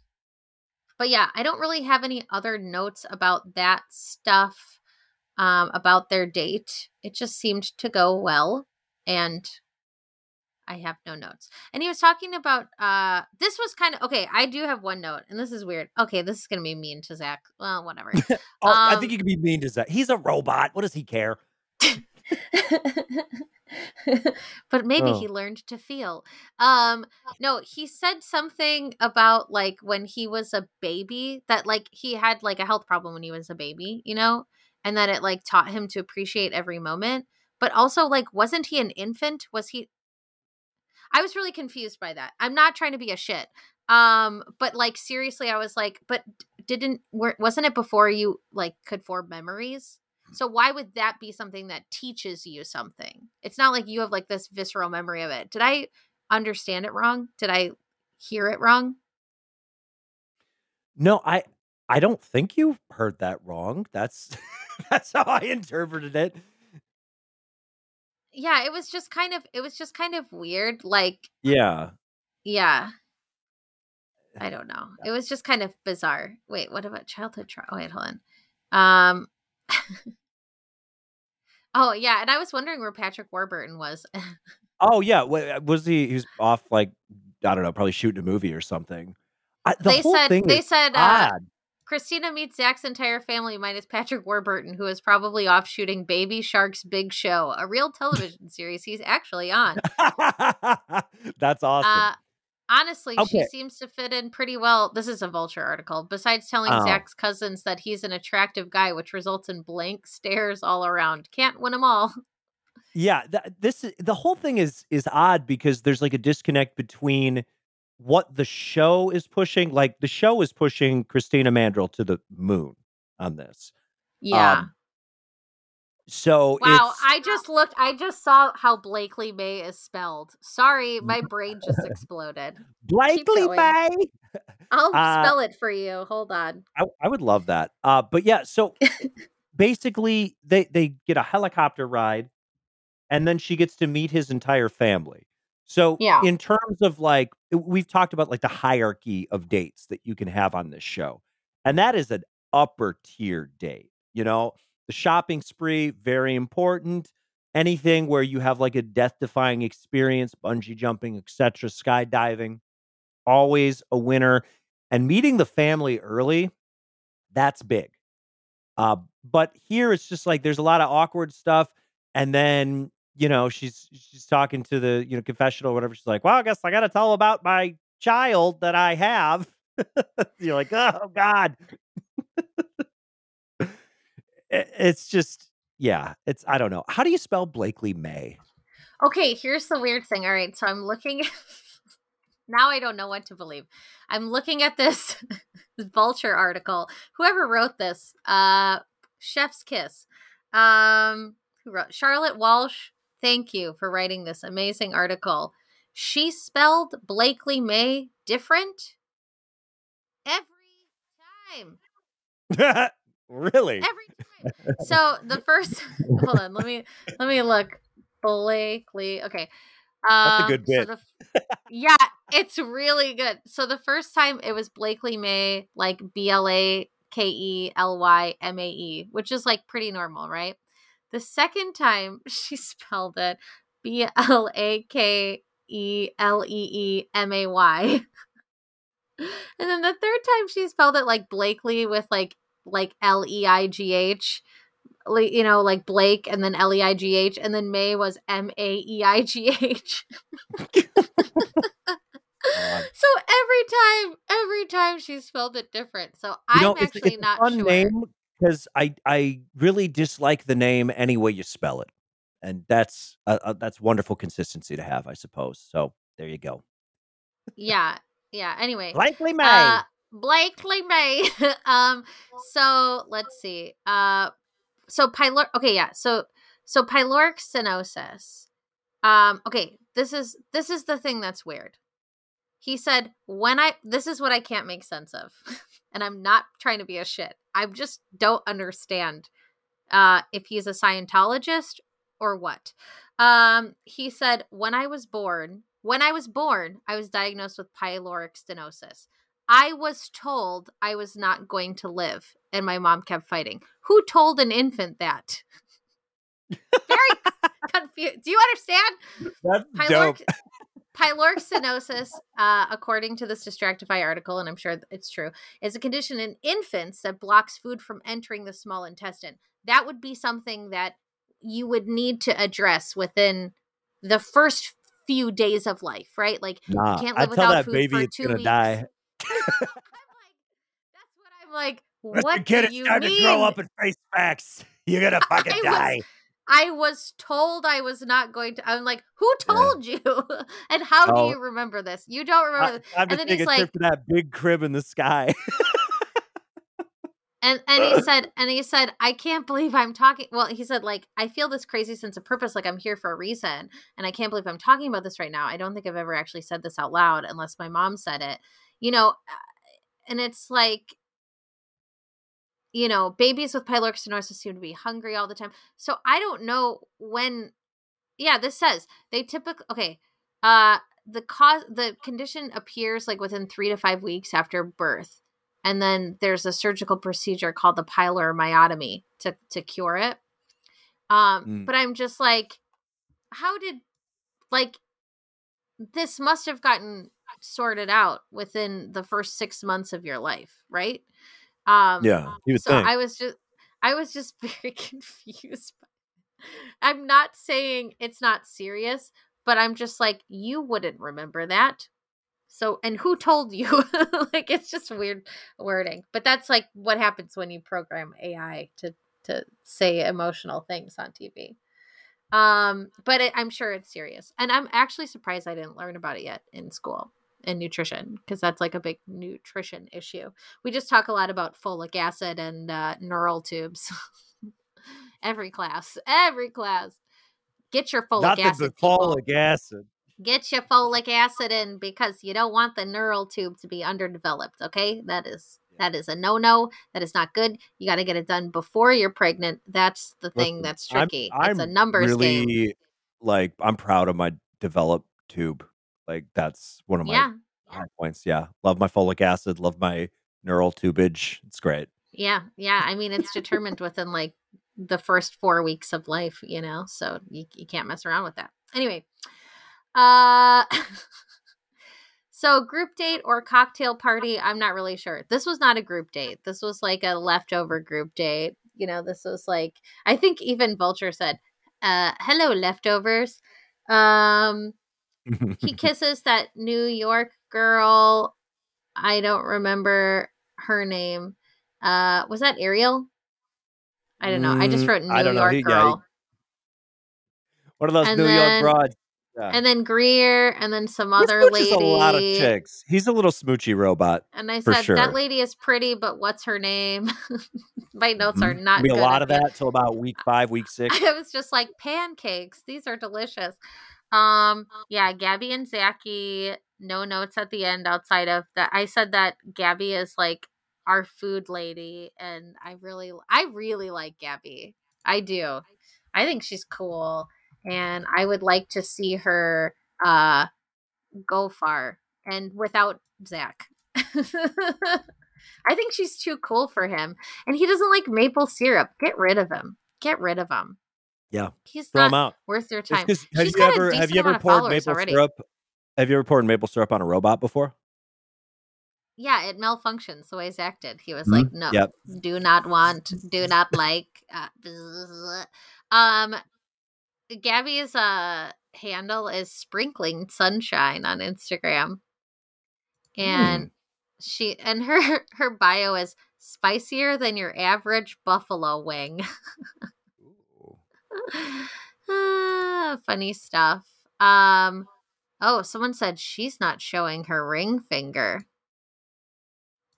but yeah, I don't really have any other notes about that stuff um about their date. It just seemed to go well and I have no notes. And he was talking about uh this was kind of okay, I do have one note and this is weird. Okay, this is going to be mean to Zach. Well, whatever. Oh, I um, think you can be mean to Zach. He's a robot. What does he care? but maybe Oh. he learned to feel. Um no, he said something about like when he was a baby that like he had like a health problem when he was a baby, you know? And that it like taught him to appreciate every moment. But also like wasn't he an infant? Was he I was really confused by that. I'm not trying to be a shit. Um but like seriously I was like but didn't were, wasn't it before you like could form memories? So why would that be something that teaches you something? It's not like you have like this visceral memory of it. Did I understand it wrong? Did I hear it wrong? No, I I don't think you heard that wrong. That's that's how I interpreted it. Yeah, it was just kind of it was just kind of weird. Like, Yeah. yeah. I don't know. It was just kind of bizarre. Wait, what about childhood trauma? Wait, hold on. Um Oh, yeah, and I was wondering where Patrick Warburton was. Oh yeah. Was he? He was off like I don't know, probably shooting a movie or something. I, the they whole said thing they said uh. Christina meets Zach's entire family minus Patrick Warburton, who is probably off shooting Baby Shark's Big Show, a real television series he's actually on. That's awesome. Uh, honestly, she seems to fit in pretty well. This is a Vulture article. Besides telling Oh. Zach's cousins that he's an attractive guy, which results in blank stares all around. Can't win them all. yeah, th- this is the whole thing is is odd because there's like a disconnect between what the show is pushing. Like the show is pushing Christina Mandrell to the moon on this. Yeah. Um, So wow. I just looked. I just saw how Blakely May is spelled. Sorry, my brain just exploded. Blakely. May. I'll Uh, spell it for you. Hold on. I, I would love that. Uh, but yeah, so basically they they get a helicopter ride, and then she gets to meet his entire family. So Yeah. in terms of like we've talked about like the hierarchy of dates that you can have on this show, and that is an upper tier date. You know, the shopping spree very important. Anything where you have like a death defying experience, bungee jumping, etc., skydiving, always a winner. And meeting the family early, that's big. Uh, but here it's just like there's a lot of awkward stuff, and then you know she's she's talking to the you know confessional or whatever. She's like, "Well, I guess I got to tell about my child that I have." You're like, "Oh God." It- it's just yeah. It's I don't know. How do you spell Blakely May? Okay, here's the weird thing. All right, so I'm looking. now I don't know what to believe. I'm looking at this Vulture article. Whoever wrote this, uh, Chef's Kiss. Um, who wrote Charlotte Walsh? Thank you for writing this amazing article. She spelled Blakely May different every time. really? every time. So the first, hold on, let me let me look. Blakely, okay. That's a Um, good so bit. the- yeah, it's really good. So the first time it was Blakely May, like B L A K E L Y M A E, which is like pretty normal, right? The second time she spelled it B L A K E L E E M A Y. And then the third time she spelled it like Blakely with like like L E I G H. Like, you know, like Blake and then L E I G H, and then May was M A E I G H. So every time, every time she spelled it different. So I'm know, it's, actually it's not fun sure. name because I I really dislike the name any way you spell it, and that's uh, uh, that's wonderful consistency to have, I suppose. So there you go. Yeah, yeah. Anyway, Likely May. uh, Blakely May. um, so let's see. Uh, so pylor. Okay, yeah. So so pyloric stenosis. Um, okay. This is this is the thing that's weird. He said when I this is what I can't make sense of, and I'm not trying to be a shit. I just don't understand uh, if he's a Scientologist or what. Um, he said when I was born, when I was born, I was diagnosed with pyloric stenosis. I was told I was not going to live, and my mom kept fighting. Who told an infant that? Very confused. Do you understand? that's dope. Pyloric, pyloric stenosis, uh, according to this Distractify article, and I'm sure it's true, is a condition in infants that blocks food from entering the small intestine. That would be something that you would need to address within the first few days of life, right? Like Nah, can't I live tell without that food baby for it's two gonna weeks. die. I'm like, that's what I'm like. Listen, What kid, do it's you time mean? to grow up and face facts. You're gonna fucking I was- die. I was told I was not going to. I'm like, who Yeah. told you? and how Oh. do you remember this? You don't remember I, this. I'm just then he's a trip like- to that big crib in the sky. And and he said, and he said, I can't believe I'm talking. Well, he said, like, I feel this crazy sense of purpose, like I'm here for a reason, and I can't believe I'm talking about this right now. I don't think I've ever actually said this out loud, unless my mom said it. You know, and it's like, you know, babies with pyloric stenosis seem to be hungry all the time. So I don't know when. Yeah, this says they typically okay. Uh, the cause the condition appears like within three to five weeks after birth and then there's a surgical procedure called the pyloromyotomy to to cure it. Um, Mm. but I'm just like, how did like this must have gotten sorted out within the first six months of your life, right? Um, yeah, you would so think. I was just I was just very confused. I'm not saying it's not serious, but I'm just like you wouldn't remember that. So and who told you? like it's just weird wording. But that's like what happens when you program AI to to say emotional things on TV. Um but it, I'm sure it's serious. And I'm actually surprised I didn't learn about it yet in school in nutrition because that's like a big nutrition issue. We just talk a lot about folic acid and uh, neural tubes. every class, every class. Get your folic Nothing acid. people. folic acid. Get your folic acid in because you don't want the neural tube to be underdeveloped. Okay, that is that is a no no. That is not good. You got to get it done before you're pregnant. That's the thing Listen, that's I'm- tricky. I'm, it's a numbers really, game. Like I'm proud of my developed tube. Like that's one of my Yeah, high points. Yeah, love my folic acid. Love my neural tubage. It's great. yeah, yeah. I mean, it's determined within like the first four weeks of life, you know. So you you can't mess around with that. Anyway, uh. So group date or cocktail party, I'm not really sure. This was not a group date. This was like a leftover group date. You know, this was like I think even Vulture said, uh, hello leftovers. Um he kisses that New York girl. I don't remember her name. Uh was that Ariel? I don't know. I just Mm, wrote New I don't know. York yeah, he- girl. One of those And New then- York broads. Yeah. and then Greer and then some He other lady. a lot of chicks. He's a little smoochy robot. And I said, sure. that lady is pretty, but what's her name? My notes are Mhm. not Be a lot of that till about week five, week six. I was just like, pancakes. These are delicious. Um, yeah, Gabby and Zachy, no notes at the end outside of that. I said that Gabby is like our food lady, and I really, I really like Gabby. I do. I think she's cool, and I would like to see her uh go far and without Zach. I think she's too cool for him, and he doesn't like maple syrup. Get rid of him. Get rid of him. Yeah. he's Throw not worth your time. have you ever have you ever poured maple already. syrup? Have you ever poured maple syrup on a robot before? yeah, it malfunctions the way he's acted. He was like, no, Yep. do not want, do not like. Uh, um, Gabby's uh handle is sprinkling sunshine on Instagram, and she and her her bio is spicier than your average buffalo wing. Ah, funny stuff. Um, oh, someone said she's not showing her ring finger.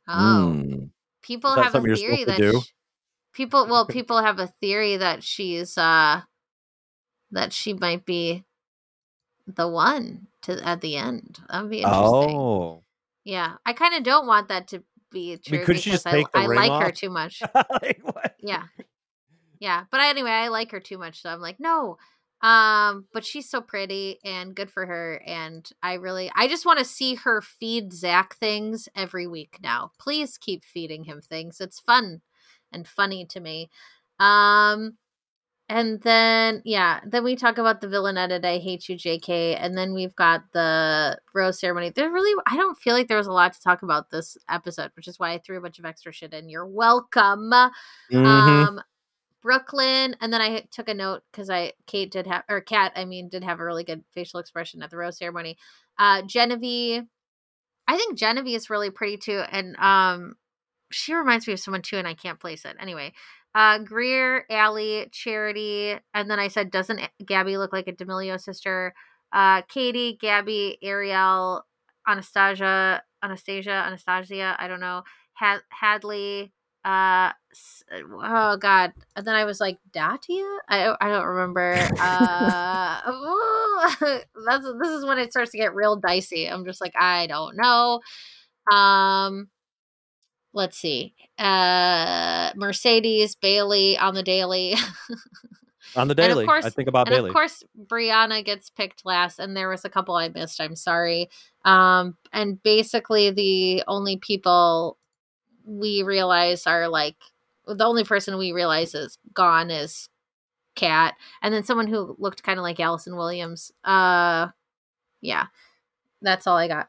Oh, Mm. people have a theory that to do? sh- people. Well, people have a theory that she's uh that she might be the one to at the end. That'd be interesting. Oh. Yeah, I kind of don't want that to be true couldn't she because just I, take the I like her too much. like what? Yeah. Yeah. But anyway, I like her too much. So I'm like, no. Um, but she's so pretty and good for her. And I really I just want to see her feed Zach things every week now. Please keep feeding him things. It's fun and funny to me. Um and then yeah, then we talk about the villain edit, I hate you, JK, and then we've got the rose ceremony. There really I don't feel like there was a lot to talk about this episode, which is why I threw a bunch of extra shit in. You're welcome. Mhm. Um, Brooklyn, and then I took a note because I Kate did have or Kat, I mean, did have a really good facial expression at the rose ceremony. Uh, Genevieve, I think Genevieve is really pretty too, and um, she reminds me of someone too, and I can't place it. Anyway, uh, Greer, Allie, Charity, and then I said, doesn't Gabby look like a D'Amelio sister? Uh, Katie, Gabby, Ariel, Anastasia, Anastasia, Anastasia, I don't know, Had- Hadley, uh oh god. And then i was like datia? I don't- i don't remember. Uh that's this is when it starts to get real dicey. I'm just like i don't know. Um let's see. Uh mercedes bailey on the daily. On the daily, I course- think about and Bailey. of course brianna gets picked last and there was a couple i missed. I'm sorry. Um and basically the only people we realize are like the only person we realize is gone is cat and then someone who looked kind of like allison williams uh yeah that's all i got.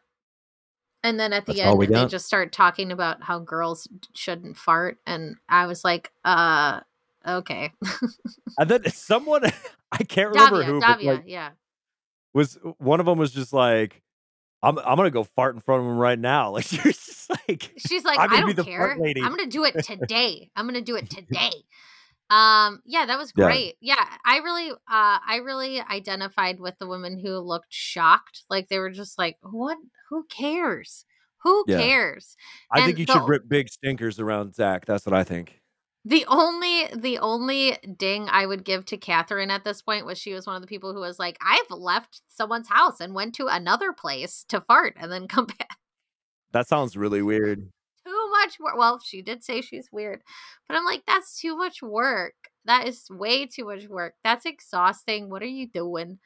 And then at the That's end they just start talking about how girls shouldn't fart and i was like uh okay. And then someone, I can't remember davia who, but davia like, yeah. was one of them was just like, "I'm I'm gonna go fart in front of him right now." Like you're just like, She's like, I'm I gonna be don't the care. fart lady. I'm gonna do it today. I'm gonna do it today. Um, yeah, that was Yeah. great. Yeah, I really, uh, I really identified with the women who looked shocked. Like they were just like, "What? Who cares? Who Yeah. cares?" I And think you the- should rip big stinkers around Zach. That's what I think. The only the only ding I would give to Catherine at this point was she was one of the people who was like, I've left someone's house and went to another place to fart and then come back. That sounds really weird. too much work. Well, she did say she's weird, but I'm like, that's too much work. That is way too much work. That's exhausting. What are you doing?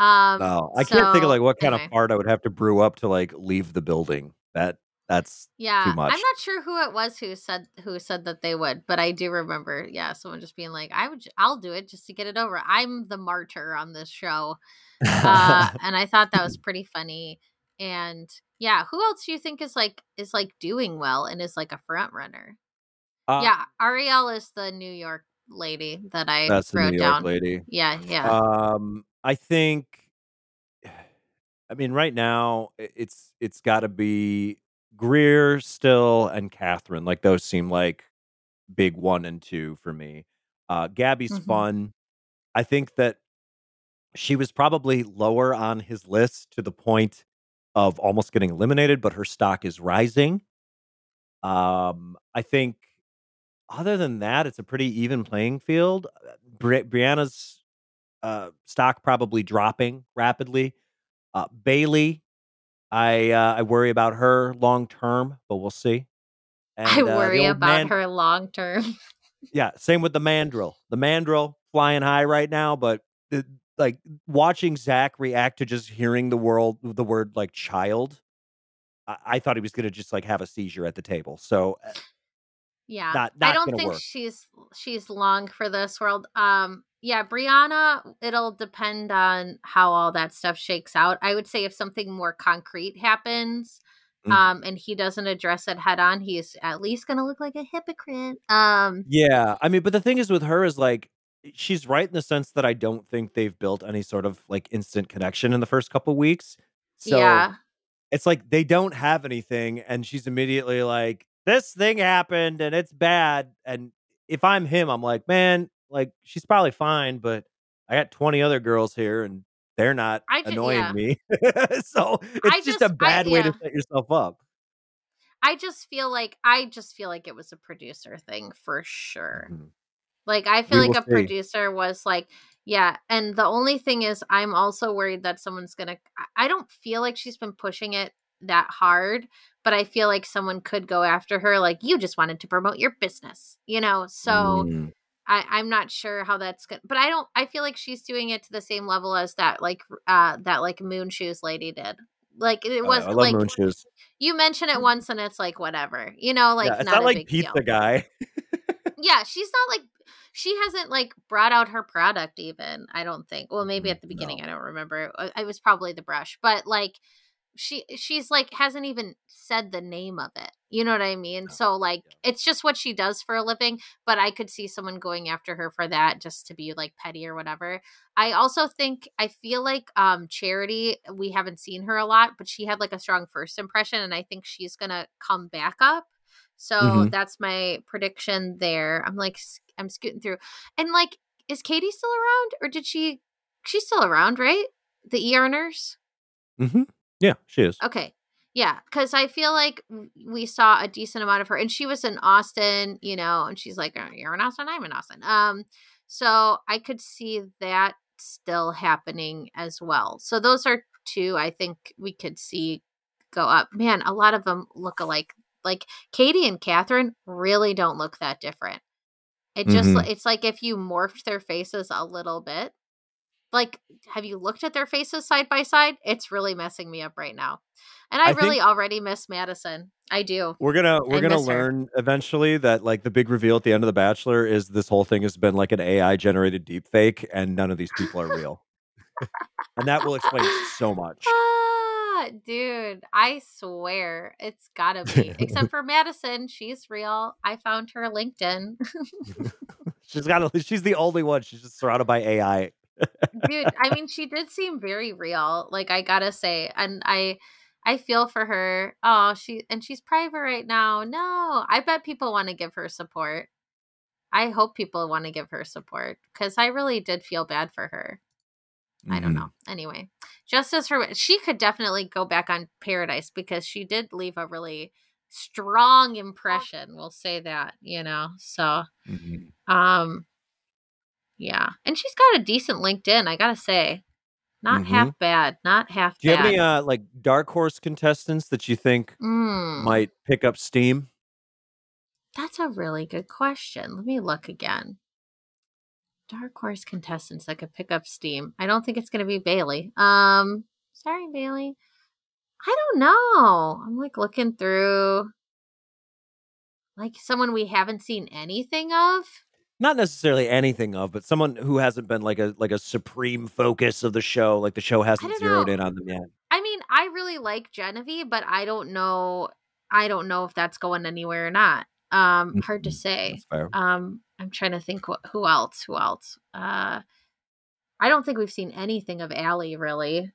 Um, No, I can't think of like what kind anyway. of fart I would have to brew up to like leave the building. That that's Yeah, much. I'm not sure who it was who said who said that they would, but I do remember, yeah, someone just being like, "I would, I'll do it just to get it over." I'm the martyr on this show, uh, and I thought that was pretty funny. And yeah, who else do you think is like is like doing well and is like a front runner? Uh, yeah, Ariel is the New York lady that I that's the wrote New York down. lady. Yeah, yeah. Um, I think. I mean, right now it's it's got to be Greer still and Catherine. Like those seem like big one and two for me. Uh, Gabby's Mhm. fun. I think that she was probably lower on his list to the point of almost getting eliminated, but her stock is rising. Um, I think other than that, it's a pretty even playing field. Uh, Bri- Brianna's uh, stock probably dropping rapidly. Uh, Bailey, I uh, I worry about her long term, but we'll see. And, I uh, worry old about man- her long term. Yeah, same with the mandrill. The mandrill flying high right now, but the, like watching Zach react to just hearing the world the word like child. I, I thought he was gonna just like have a seizure at the table. So uh, Yeah. Not- I don't think work. she's she's long for this world. Um yeah, Brianna, it'll depend on how all that stuff shakes out. I would say if something more concrete happens, Mhm. um and he doesn't address it head on he's at least gonna look like a hypocrite um Yeah, I mean, but the thing is with her is like she's right in the sense that I don't think they've built any sort of like instant connection in the first couple weeks. So yeah it's like they don't have anything, and she's immediately like, "This thing happened, and it's bad." And if I'm him, I'm like, "Man, like she's probably fine, but I got 20 other girls here, and they're not I ju- annoying yeah. me." so it's just, just- I- a bad way yeah. to set yourself up. i just feel like i just feel like it was a producer thing for sure Mhm. Like I feel We like a see. producer was like, yeah, and the only thing is I'm also worried that someone's going to I don't feel like she's been pushing it that hard, but I feel like someone could go after her like you just wanted to promote your business, you know? So Mm. I I'm not sure how that's good, but I don't I feel like she's doing it to the same level as that like uh that like moon shoes lady did. Like it Oh, was I love like moon shoes. you mention it once and it's like whatever. You know, like yeah, it's not, not, a like pizza deal guy. yeah she's not like she hasn't like brought out her product even i don't think well maybe Mhm, at the beginning no. i don't remember Uh, it was probably the brush but like she she's like hasn't even said the name of it you know what i mean No, so like yeah. it's just what she does for a living but i could see someone going after her for that just to be like petty or whatever i also think i feel like um charity we haven't seen her a lot but she had like a strong first impression and i think she's gonna come back up so Mhm. that's my prediction there. I'm like, i'm scooting through. And like, is Katie still around or did she, she's still around, right? The ER nurse? hmm Yeah, she is. Okay. Yeah. Cause I feel like we saw a decent amount of her and she was in Austin, you know, and she's like, "Oh, you're in Austin, I'm in Austin. Um, so I could see that still happening as well. So those are two I think we could see go up. Man, a lot of them look alike. Like Katie and Catherine really don't look that different. It just Mhm. it's like if you morphed their faces a little bit. Like, have you looked at their faces side by side? It's really messing me up right now. And I, I really already miss Madison. I do. We're gonna we're I gonna miss her. learn eventually that like the big reveal at the end of The Bachelor is this whole thing has been like an AI generated deep fake and none of these people are real. and that will explain so much. Ah, dude, I swear it's gotta be. Except for Madison, she's real. I found her LinkedIn. she's got a, she's the only one. She's just surrounded by AI. Dude i mean she did seem very real like i gotta say and i i feel for her. Oh she and she's private right now. No i bet people want to give her support. I hope people want to give her support because i really did feel bad for her. I don't Mhm. know. Anyway just as her she could definitely go back on paradise because she did leave a really strong impression we'll say that you know so Mhm. um, yeah, and she's got a decent LinkedIn, I gotta say. Not Mhm. half bad. Not half Do you bad. have any uh like dark horse contestants that you think Mm, might pick up steam? that's a really good question. Let me look again. Dark horse contestants that could pick up steam. I don't think it's gonna be Bailey. Um, sorry, Bailey. I don't know. I'm like looking through, like someone we haven't seen anything of. Not necessarily anything of, but someone who hasn't been like a like a supreme focus of the show. Like the show hasn't zeroed know. in on them yet. I mean, I really like Genevieve, but I don't know. I don't know if that's going anywhere or not. Um, hard to Mhm. say. Um, I'm trying to think wh- who else. Who else? Uh, I don't think we've seen anything of Allie really.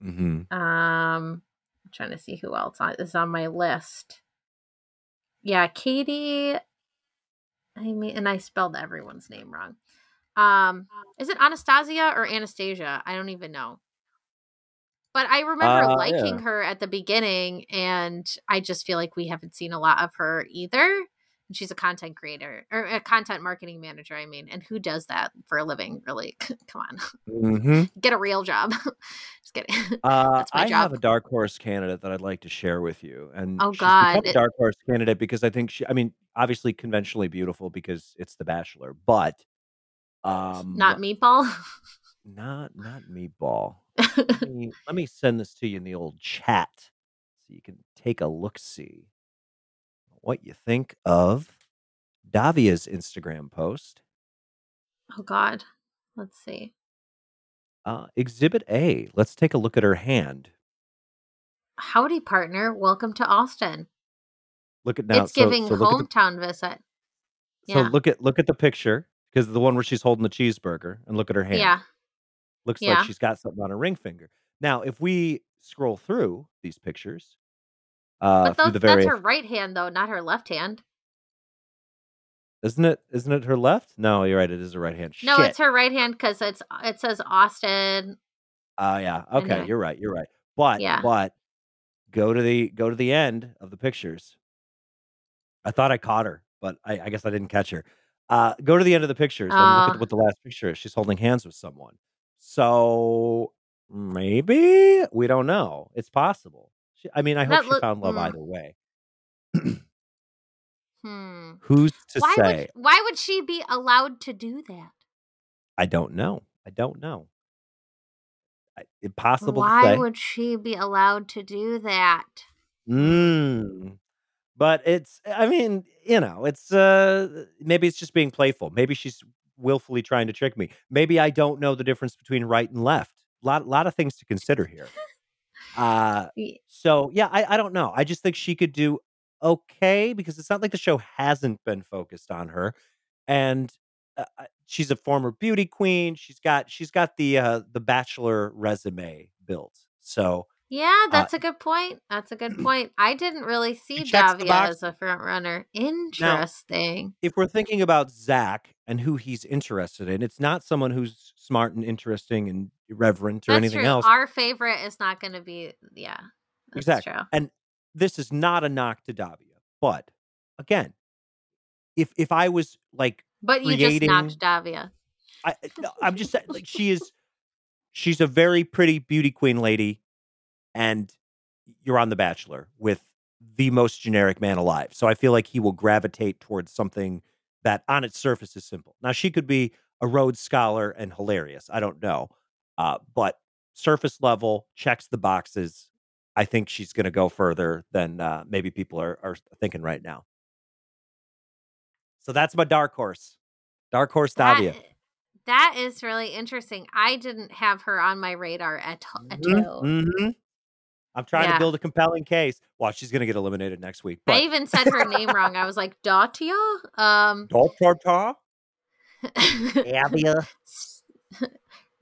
hmm Um, I'm trying to see who else is on my list. Yeah, Katie. I mean, and I spelled everyone's name wrong. Um, is it Anastasia or Anastasia? I don't even know. But I remember Uh, liking yeah. her at the beginning, and I just feel like we haven't seen a lot of her either. And she's a content creator or a content marketing manager, I mean. And who does that for a living, really? Come on. hmm Get a real job. just kidding. Uh, That's my I have a dark horse candidate that I'd like to share with you, and Oh, God. It- dark horse candidate because I think she. I mean, obviously conventionally beautiful because it's The Bachelor, but um, Not meatball. not not meatball. let, me, let me send this to you in the old chat so you can take a look see what you think of Davia's Instagram post. oh God. Let's see. Uh, exhibit A. Let's take a look at her hand. Howdy, partner. Welcome to Austin. Look at now. it's so- giving so at the- hometown visit. So Yeah. look at look at the picture because the one where she's holding the cheeseburger and look at her hand. Yeah. Looks Yeah. like she's got something on her ring finger. Now, if we scroll through these pictures, uh, But those, various, that's her right hand, though, not her left hand. isn't it? Isn't it her left? No, you're right. It is her right hand. No, Shit. it's her right hand because it's it says Austin. Oh yeah. Okay, then- you're right. You're right. But Yeah. but go to the go to the end of the pictures. I thought I caught her, but I, I guess I didn't catch her. Uh, go to the end of the pictures and look at what the last picture is. She's holding hands with someone. So maybe we don't know. It's possible. She, I mean, I hope That she look- found love mm. either way. Hmm. Who's to Why say? would why would she be allowed to do that? I don't know. I don't know. I, impossible to Why would she be allowed to do that? Mm. But it's I mean, you know, it's uh maybe it's just being playful. Maybe she's willfully trying to trick me. Maybe I don't know the difference between right and left. Lot lot of things to consider here. Uh so yeah, I, I don't know. I just think she could do okay because it's not like the show hasn't been focused on her. And uh, uh, she's a former beauty queen. She's got she's got the uh the bachelor resume built. So Yeah, uh that's a good point. That's a good point. I didn't really see Davia as a front runner. Interesting. if we're thinking about Zach and who he's interested in, it's not someone who's smart and interesting and irreverent or that's anything true. else. Our favorite is not going to be. Yeah, that's Exactly. true. And this is not a knock to Davia, but again, if if I was like, But you Creating- just knocked Davia. I, eh, I'm just saying, like she is, she's a very pretty beauty queen lady, and you're on The Bachelor with the most generic man alive. So I feel like he will gravitate towards something that on its surface is simple. Now she could be a Rhodes scholar and hilarious. I don't know. Uh, but surface level checks the boxes. I think she's going to go further than uh, maybe people are, are thinking right now. So that's my dark horse. Dark horse Davia. That, that is really interesting. I didn't have her on my radar at, at Mhm, all. mhm. I'm trying Yeah. to build a compelling case. Well, she's going to get eliminated next week. I even said her name wrong. I was like Datia. Um, Davia. Davia.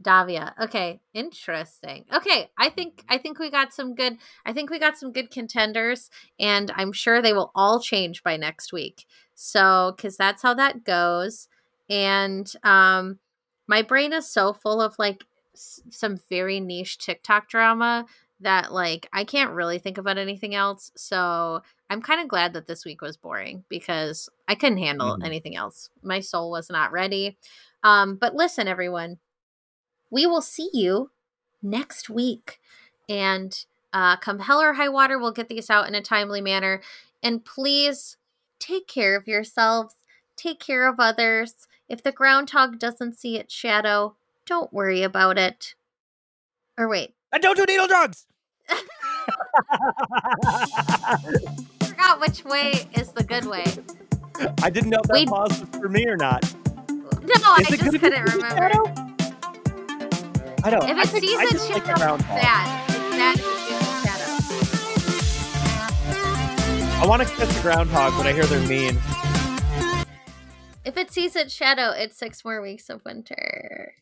Davia. Okay, interesting. Okay, I think I think we got some good I think we got some good contenders and I'm sure they will all change by next week. So, cuz that's how that goes. And um my brain is so full of like s- some very niche TikTok drama that like I can't really think about anything else. So, I'm kind of glad that this week was boring because I couldn't handle Mhm. anything else. My soul was not ready. Um, but listen, everyone, we will see you next week. And uh, come hell or high water, we'll get these out in a timely manner. And please take care of yourselves, take care of others. If the groundhog doesn't see its shadow, don't worry about it. Or wait, And don't do needle drugs. I forgot which way is the good way. I didn't know if that We- pause was for me or not. No, I just couldn't remember. shadow? I don't. If I it think- sees I its just like shadow, it's bad. Bad to see its shadow. I want to kiss the groundhog, but I hear they're mean. If it sees its shadow, it's six more weeks of winter.